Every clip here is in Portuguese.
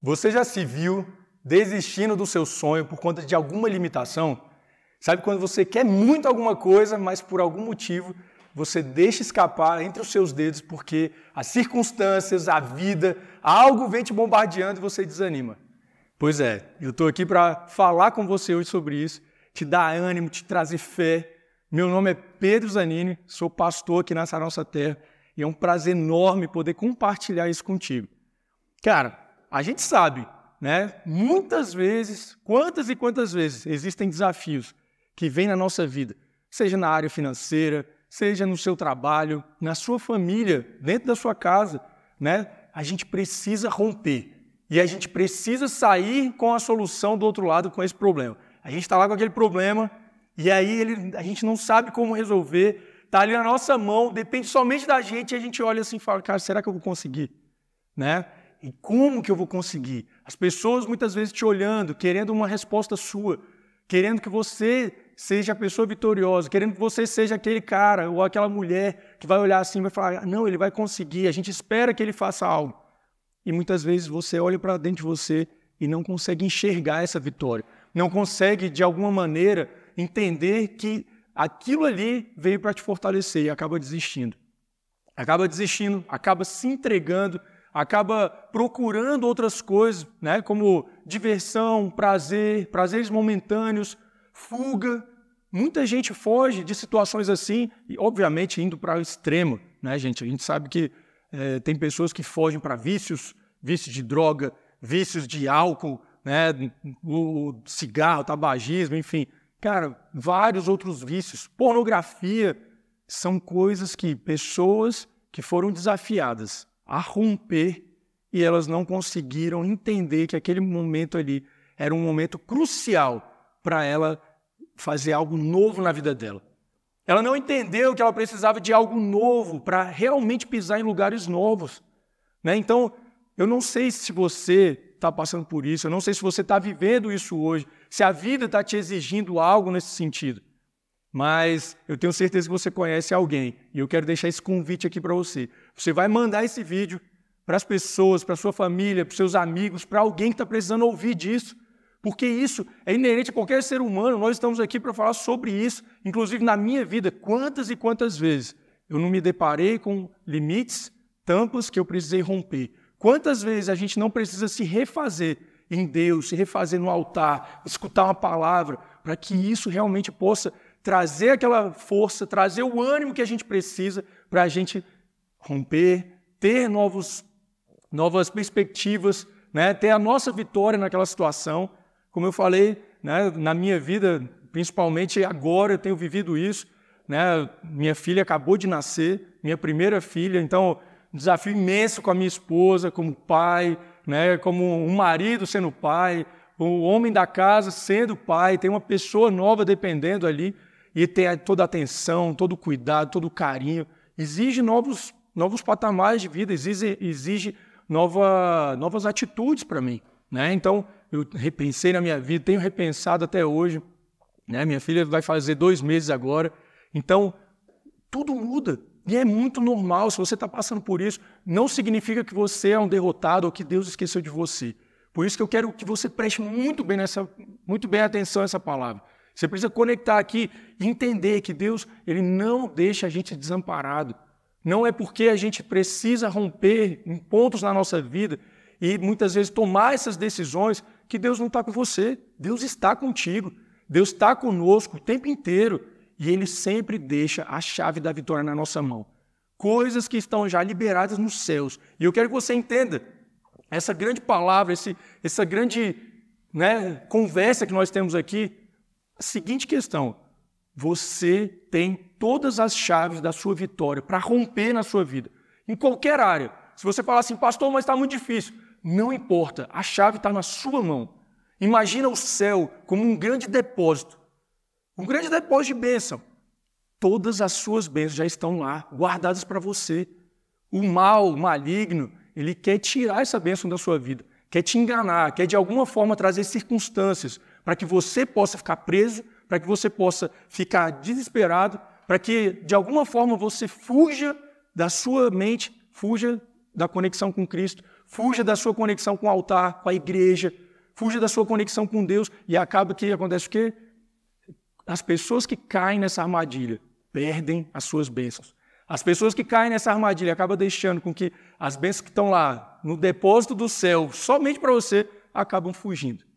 Você já se viu desistindo do seu sonho por conta de alguma limitação? Sabe quando você quer muito alguma coisa, mas por algum motivo você deixa escapar entre os seus dedos porque as circunstâncias, a vida, algo vem te bombardeando e você desanima. Pois é, eu estou aqui para falar com você hoje sobre isso, te dar ânimo, te trazer fé. Meu nome é Pedro Zanini, sou pastor aqui nessa nossa terra e é um prazer enorme poder compartilhar isso contigo. Cara, a gente sabe, né? Muitas vezes, quantas e quantas vezes existem desafios que vêm na nossa vida, seja na área financeira, seja no seu trabalho, na sua família, dentro da sua casa, né? A gente precisa romper e a gente precisa sair com a solução do outro lado com esse problema. A gente está lá com aquele problema e aí ele, a gente não sabe como resolver, está ali na nossa mão, depende somente da gente e a gente olha assim e fala, cara, será que eu vou conseguir? Né? E como que eu vou conseguir? As pessoas muitas vezes te olhando, querendo uma resposta sua, querendo que você seja a pessoa vitoriosa, querendo que você seja aquele cara ou aquela mulher que vai olhar assim e vai falar: não, ele vai conseguir, a gente espera que ele faça algo. E muitas vezes você olha para dentro de você e não consegue enxergar essa vitória, não consegue, de alguma maneira, entender que aquilo ali veio para te fortalecer e acaba desistindo. Acaba desistindo, acaba se entregando acaba procurando outras coisas, né, como diversão, prazer, prazeres momentâneos, fuga. Muita gente foge de situações assim, e obviamente indo para o extremo, né, gente? A gente sabe que é, tem pessoas que fogem para vícios, vícios de droga, vícios de álcool, né, o cigarro, tabagismo, enfim. Cara, vários outros vícios. Pornografia são coisas que pessoas que foram desafiadas a romper e elas não conseguiram entender que aquele momento ali era um momento crucial para ela fazer algo novo na vida dela. Ela não entendeu que ela precisava de algo novo para realmente pisar em lugares novos. Né? Então, eu não sei se você está passando por isso, eu não sei se você está vivendo isso hoje, se a vida está te exigindo algo nesse sentido. Mas eu tenho certeza que você conhece alguém e eu quero deixar esse convite aqui para você. Você vai mandar esse vídeo para as pessoas, para sua família, para seus amigos, para alguém que está precisando ouvir disso. Porque isso é inerente a qualquer ser humano. Nós estamos aqui para falar sobre isso. Inclusive na minha vida, quantas e quantas vezes eu não me deparei com limites, tampas que eu precisei romper. Quantas vezes a gente não precisa se refazer em Deus, se refazer no altar, escutar uma palavra, para que isso realmente possa trazer aquela força, trazer o ânimo que a gente precisa para a gente romper, ter novos, novas perspectivas, né? ter a nossa vitória naquela situação. Como eu falei, né? na minha vida, principalmente agora, eu tenho vivido isso. Né? Minha filha acabou de nascer, minha primeira filha, então um desafio imenso com a minha esposa, como pai, né? como um marido sendo pai, o homem da casa sendo pai, tem uma pessoa nova dependendo ali e ter toda a atenção, todo o cuidado, todo o carinho. Exige novos, novos patamares de vida, exige, exige nova, novas atitudes para mim. Né? Então, eu repensei na minha vida, tenho repensado até hoje. Né? Minha filha vai fazer dois meses agora. Então, tudo muda. E é muito normal. Se você está passando por isso, não significa que você é um derrotado ou que Deus esqueceu de você. Por isso que eu quero que você preste muito bem, nessa, muito bem atenção a essa palavra. Você precisa conectar aqui e entender que Deus ele não deixa a gente desamparado. Não é porque a gente precisa romper em pontos na nossa vida e muitas vezes tomar essas decisões que Deus não está com você. Deus está contigo. Deus está conosco o tempo inteiro e Ele sempre deixa a chave da vitória na nossa mão. Coisas que estão já liberadas nos céus. E eu quero que você entenda essa grande palavra, esse, essa grande né, conversa que nós temos aqui seguinte questão: você tem todas as chaves da sua vitória para romper na sua vida, em qualquer área. Se você falar assim, pastor, mas está muito difícil, não importa, a chave está na sua mão. Imagina o céu como um grande depósito, um grande depósito de bênção. Todas as suas bênçãos já estão lá, guardadas para você. O mal, o maligno, ele quer tirar essa bênção da sua vida, quer te enganar, quer de alguma forma trazer circunstâncias para que você possa ficar preso, para que você possa ficar desesperado, para que de alguma forma você fuja da sua mente, fuja da conexão com Cristo, fuja da sua conexão com o altar, com a igreja, fuja da sua conexão com Deus e acaba que acontece o quê? As pessoas que caem nessa armadilha perdem as suas bênçãos. As pessoas que caem nessa armadilha acabam deixando com que as bênçãos que estão lá no depósito do céu, somente para você, acabam fugindo.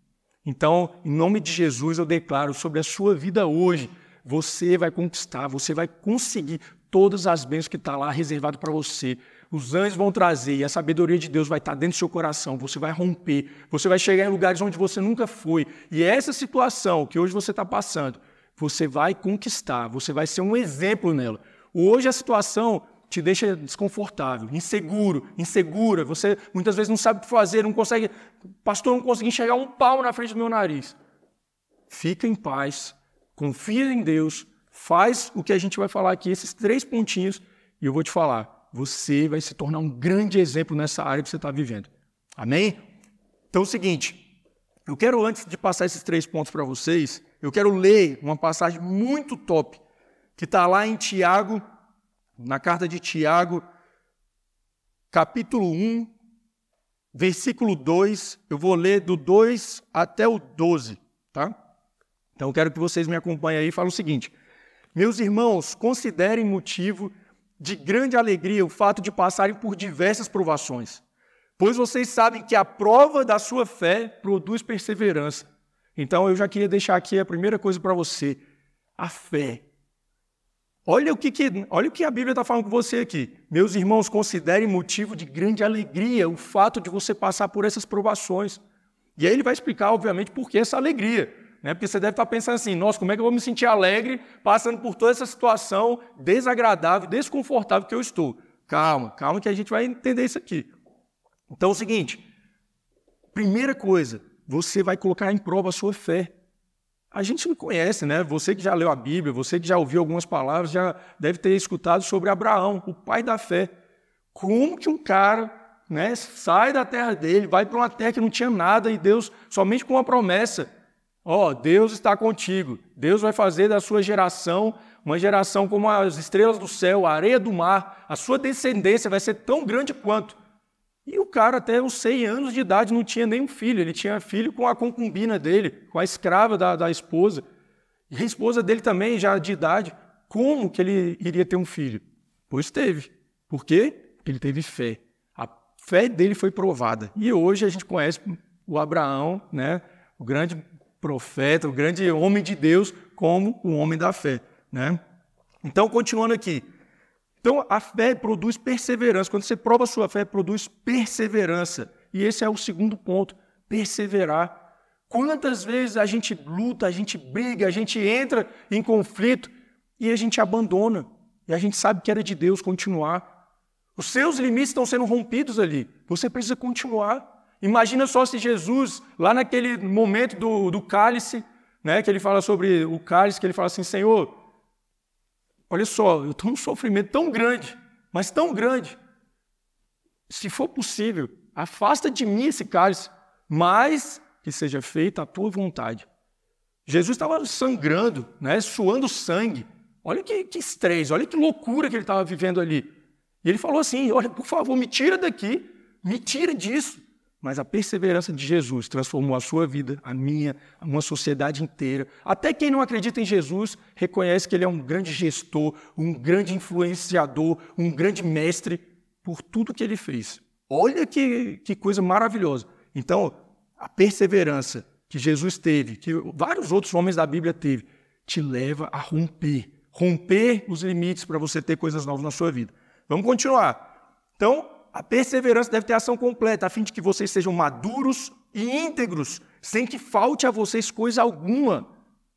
Então, em nome de Jesus, eu declaro sobre a sua vida hoje, você vai conquistar, você vai conseguir todas as bênçãos que estão tá lá reservado para você. Os anjos vão trazer e a sabedoria de Deus vai estar tá dentro do seu coração. Você vai romper, você vai chegar em lugares onde você nunca foi. E essa situação que hoje você está passando, você vai conquistar, você vai ser um exemplo nela. Hoje a situação te deixa desconfortável, inseguro, insegura. Você muitas vezes não sabe o que fazer, não consegue. Pastor, não consegui enxergar um pau na frente do meu nariz. Fica em paz, confia em Deus, faz o que a gente vai falar aqui, esses três pontinhos, e eu vou te falar. Você vai se tornar um grande exemplo nessa área que você está vivendo. Amém? Então é o seguinte, eu quero, antes de passar esses três pontos para vocês, eu quero ler uma passagem muito top, que está lá em Tiago na carta de Tiago, capítulo 1, versículo 2, eu vou ler do 2 até o 12, tá? Então eu quero que vocês me acompanhem aí e falem o seguinte: Meus irmãos, considerem motivo de grande alegria o fato de passarem por diversas provações, pois vocês sabem que a prova da sua fé produz perseverança. Então eu já queria deixar aqui a primeira coisa para você: a fé Olha o que, que, olha o que a Bíblia está falando com você aqui. Meus irmãos, considerem motivo de grande alegria o fato de você passar por essas provações. E aí ele vai explicar, obviamente, por que essa alegria. Né? Porque você deve estar tá pensando assim, nossa, como é que eu vou me sentir alegre passando por toda essa situação desagradável, desconfortável que eu estou? Calma, calma que a gente vai entender isso aqui. Então é o seguinte, primeira coisa, você vai colocar em prova a sua fé a gente não conhece, né? Você que já leu a Bíblia, você que já ouviu algumas palavras, já deve ter escutado sobre Abraão, o pai da fé. Como que um cara né, sai da terra dele, vai para uma terra que não tinha nada e Deus, somente com uma promessa, ó, oh, Deus está contigo, Deus vai fazer da sua geração uma geração como as estrelas do céu, a areia do mar, a sua descendência vai ser tão grande quanto. E o cara, até os 100 anos de idade, não tinha nenhum filho. Ele tinha filho com a concubina dele, com a escrava da, da esposa. E a esposa dele também, já de idade. Como que ele iria ter um filho? Pois teve. Por quê? Ele teve fé. A fé dele foi provada. E hoje a gente conhece o Abraão, né? o grande profeta, o grande homem de Deus, como o homem da fé. Né? Então, continuando aqui. Então, a fé produz perseverança. Quando você prova a sua fé, produz perseverança. E esse é o segundo ponto: perseverar. Quantas vezes a gente luta, a gente briga, a gente entra em conflito e a gente abandona. E a gente sabe que era de Deus continuar. Os seus limites estão sendo rompidos ali. Você precisa continuar. Imagina só se Jesus, lá naquele momento do, do cálice, né, que ele fala sobre o cálice, que ele fala assim: Senhor, Olha só, eu estou num sofrimento tão grande, mas tão grande. Se for possível, afasta de mim esse cálice, mas que seja feita a tua vontade. Jesus estava sangrando, né, suando sangue. Olha que, que estresse, olha que loucura que ele estava vivendo ali. E ele falou assim: Olha, por favor, me tira daqui, me tira disso. Mas a perseverança de Jesus transformou a sua vida, a minha, uma sociedade inteira. Até quem não acredita em Jesus reconhece que ele é um grande gestor, um grande influenciador, um grande mestre por tudo que ele fez. Olha que, que coisa maravilhosa. Então, a perseverança que Jesus teve, que vários outros homens da Bíblia teve, te leva a romper, romper os limites para você ter coisas novas na sua vida. Vamos continuar. Então, a perseverança deve ter ação completa, a fim de que vocês sejam maduros e íntegros, sem que falte a vocês coisa alguma.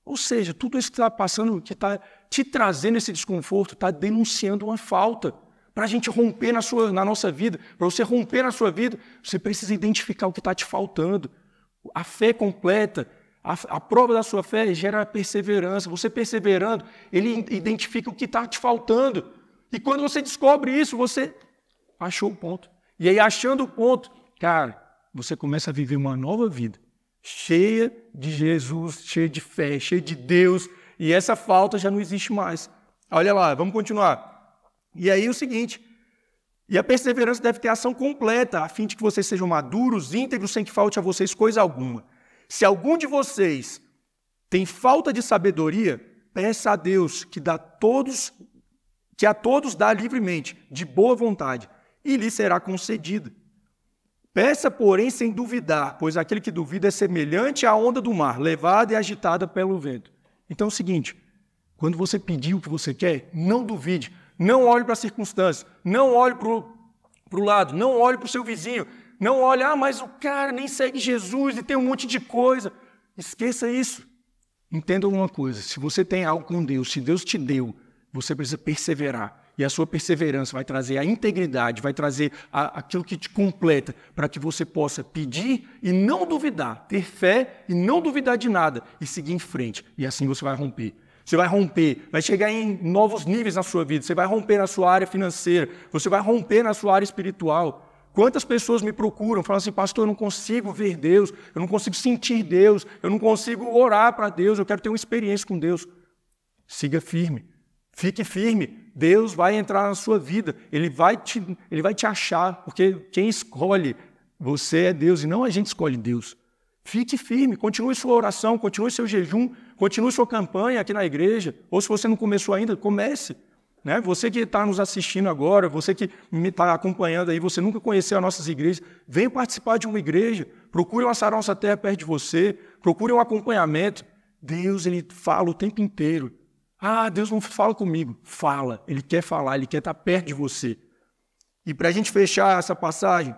Ou seja, tudo isso que está passando, que está te trazendo esse desconforto, está denunciando uma falta. Para a gente romper na, sua, na nossa vida, para você romper na sua vida, você precisa identificar o que está te faltando. A fé completa, a, a, prova da sua fé gera perseverança. Você perseverando, ele identifica o que está te faltando. E quando você descobre isso, você achou o ponto. E aí, achando o ponto, cara, você começa a viver uma nova vida, cheia de Jesus, cheia de fé, cheia de Deus, e essa falta já não existe mais. Olha lá, vamos continuar. E aí o seguinte, E a perseverança deve ter ação completa, a fim de que vocês sejam maduros, íntegros, sem que falte a vocês coisa alguma. Se algum de vocês tem falta de sabedoria, peça a Deus que dá todos que a todos dá livremente, de boa vontade, e lhe será concedida. Peça, porém, sem duvidar, pois aquele que duvida é semelhante à onda do mar, levada e agitada pelo vento. Então é o seguinte: quando você pedir o que você quer, não duvide, não olhe para as circunstâncias, não olhe para o lado, não olhe para o seu vizinho, não olhe, ah, mas o cara nem segue Jesus e tem um monte de coisa. Esqueça isso. Entenda uma coisa: se você tem algo com Deus, se Deus te deu, você precisa perseverar. E a sua perseverança vai trazer a integridade, vai trazer a, aquilo que te completa, para que você possa pedir e não duvidar, ter fé e não duvidar de nada, e seguir em frente. E assim você vai romper. Você vai romper, vai chegar em novos níveis na sua vida, você vai romper na sua área financeira, você vai romper na sua área espiritual. Quantas pessoas me procuram, falam assim, pastor, eu não consigo ver Deus, eu não consigo sentir Deus, eu não consigo orar para Deus, eu quero ter uma experiência com Deus. Siga firme, fique firme. Deus vai entrar na sua vida, Ele vai te, ele vai te achar, porque quem escolhe você é Deus e não a gente escolhe Deus. Fique firme, continue sua oração, continue seu jejum, continue sua campanha aqui na igreja, ou se você não começou ainda, comece. Né? Você que está nos assistindo agora, você que me está acompanhando aí, você nunca conheceu as nossas igrejas, venha participar de uma igreja, procure uma Nossa Terra perto de você, procure um acompanhamento. Deus, Ele fala o tempo inteiro. Ah, Deus não fala comigo. Fala, Ele quer falar, Ele quer estar perto de você. E para a gente fechar essa passagem,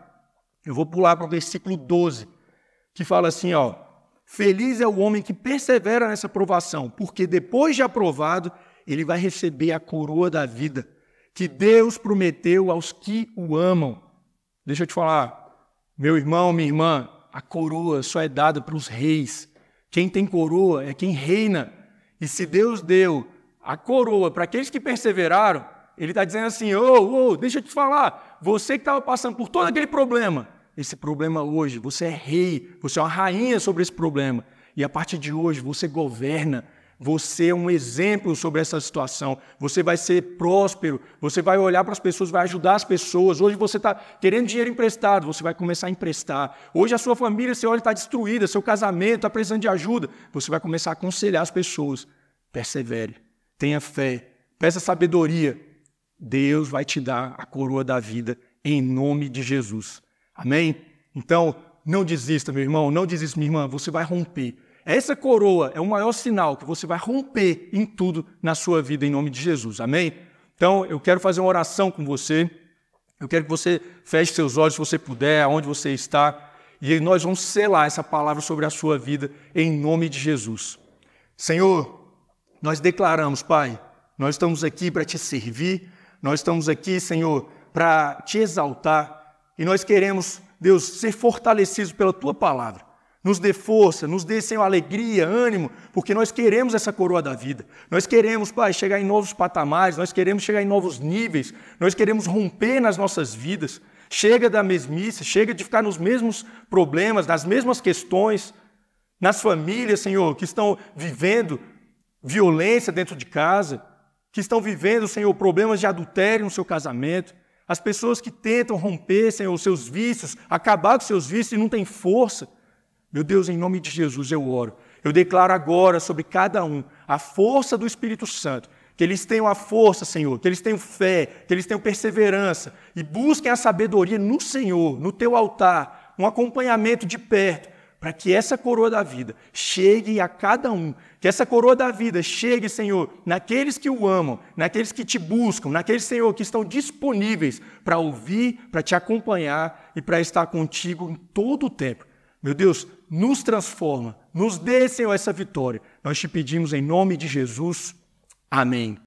eu vou pular para o versículo 12, que fala assim, ó, Feliz é o homem que persevera nessa provação, porque depois de aprovado, ele vai receber a coroa da vida que Deus prometeu aos que o amam. Deixa eu te falar, meu irmão, minha irmã, a coroa só é dada para os reis. Quem tem coroa é quem reina. E se Deus deu a coroa para aqueles que perseveraram, Ele está dizendo assim: ô, oh, oh, deixa eu te falar, você que estava passando por todo aquele problema, esse problema hoje, você é rei, você é uma rainha sobre esse problema. E a partir de hoje você governa, você é um exemplo sobre essa situação. Você vai ser próspero. Você vai olhar para as pessoas, vai ajudar as pessoas. Hoje você está querendo dinheiro emprestado, você vai começar a emprestar. Hoje a sua família, você olha, está destruída. Seu casamento está precisando de ajuda. Você vai começar a aconselhar as pessoas. Persevere. Tenha fé. Peça sabedoria. Deus vai te dar a coroa da vida em nome de Jesus. Amém? Então, não desista, meu irmão. Não desista, minha irmã. Você vai romper. Essa coroa é o maior sinal que você vai romper em tudo na sua vida, em nome de Jesus. Amém? Então, eu quero fazer uma oração com você. Eu quero que você feche seus olhos, se você puder, aonde você está. E nós vamos selar essa palavra sobre a sua vida, em nome de Jesus. Senhor, nós declaramos, Pai, nós estamos aqui para te servir, nós estamos aqui, Senhor, para te exaltar. E nós queremos, Deus, ser fortalecidos pela tua palavra. Nos dê força, nos dê, Senhor, alegria, ânimo, porque nós queremos essa coroa da vida. Nós queremos, Pai, chegar em novos patamares, nós queremos chegar em novos níveis, nós queremos romper nas nossas vidas. Chega da mesmice, chega de ficar nos mesmos problemas, nas mesmas questões, nas famílias, Senhor, que estão vivendo violência dentro de casa, que estão vivendo, Senhor, problemas de adultério no seu casamento. As pessoas que tentam romper, Senhor, os seus vícios, acabar com os seus vícios e não têm força. Meu Deus, em nome de Jesus eu oro. Eu declaro agora sobre cada um a força do Espírito Santo. Que eles tenham a força, Senhor, que eles tenham fé, que eles tenham perseverança e busquem a sabedoria no Senhor, no teu altar, um acompanhamento de perto, para que essa coroa da vida chegue a cada um. Que essa coroa da vida chegue, Senhor, naqueles que o amam, naqueles que te buscam, naqueles, Senhor, que estão disponíveis para ouvir, para te acompanhar e para estar contigo em todo o tempo. Meu Deus, nos transforma, nos dê, Senhor, essa vitória. Nós te pedimos em nome de Jesus. Amém.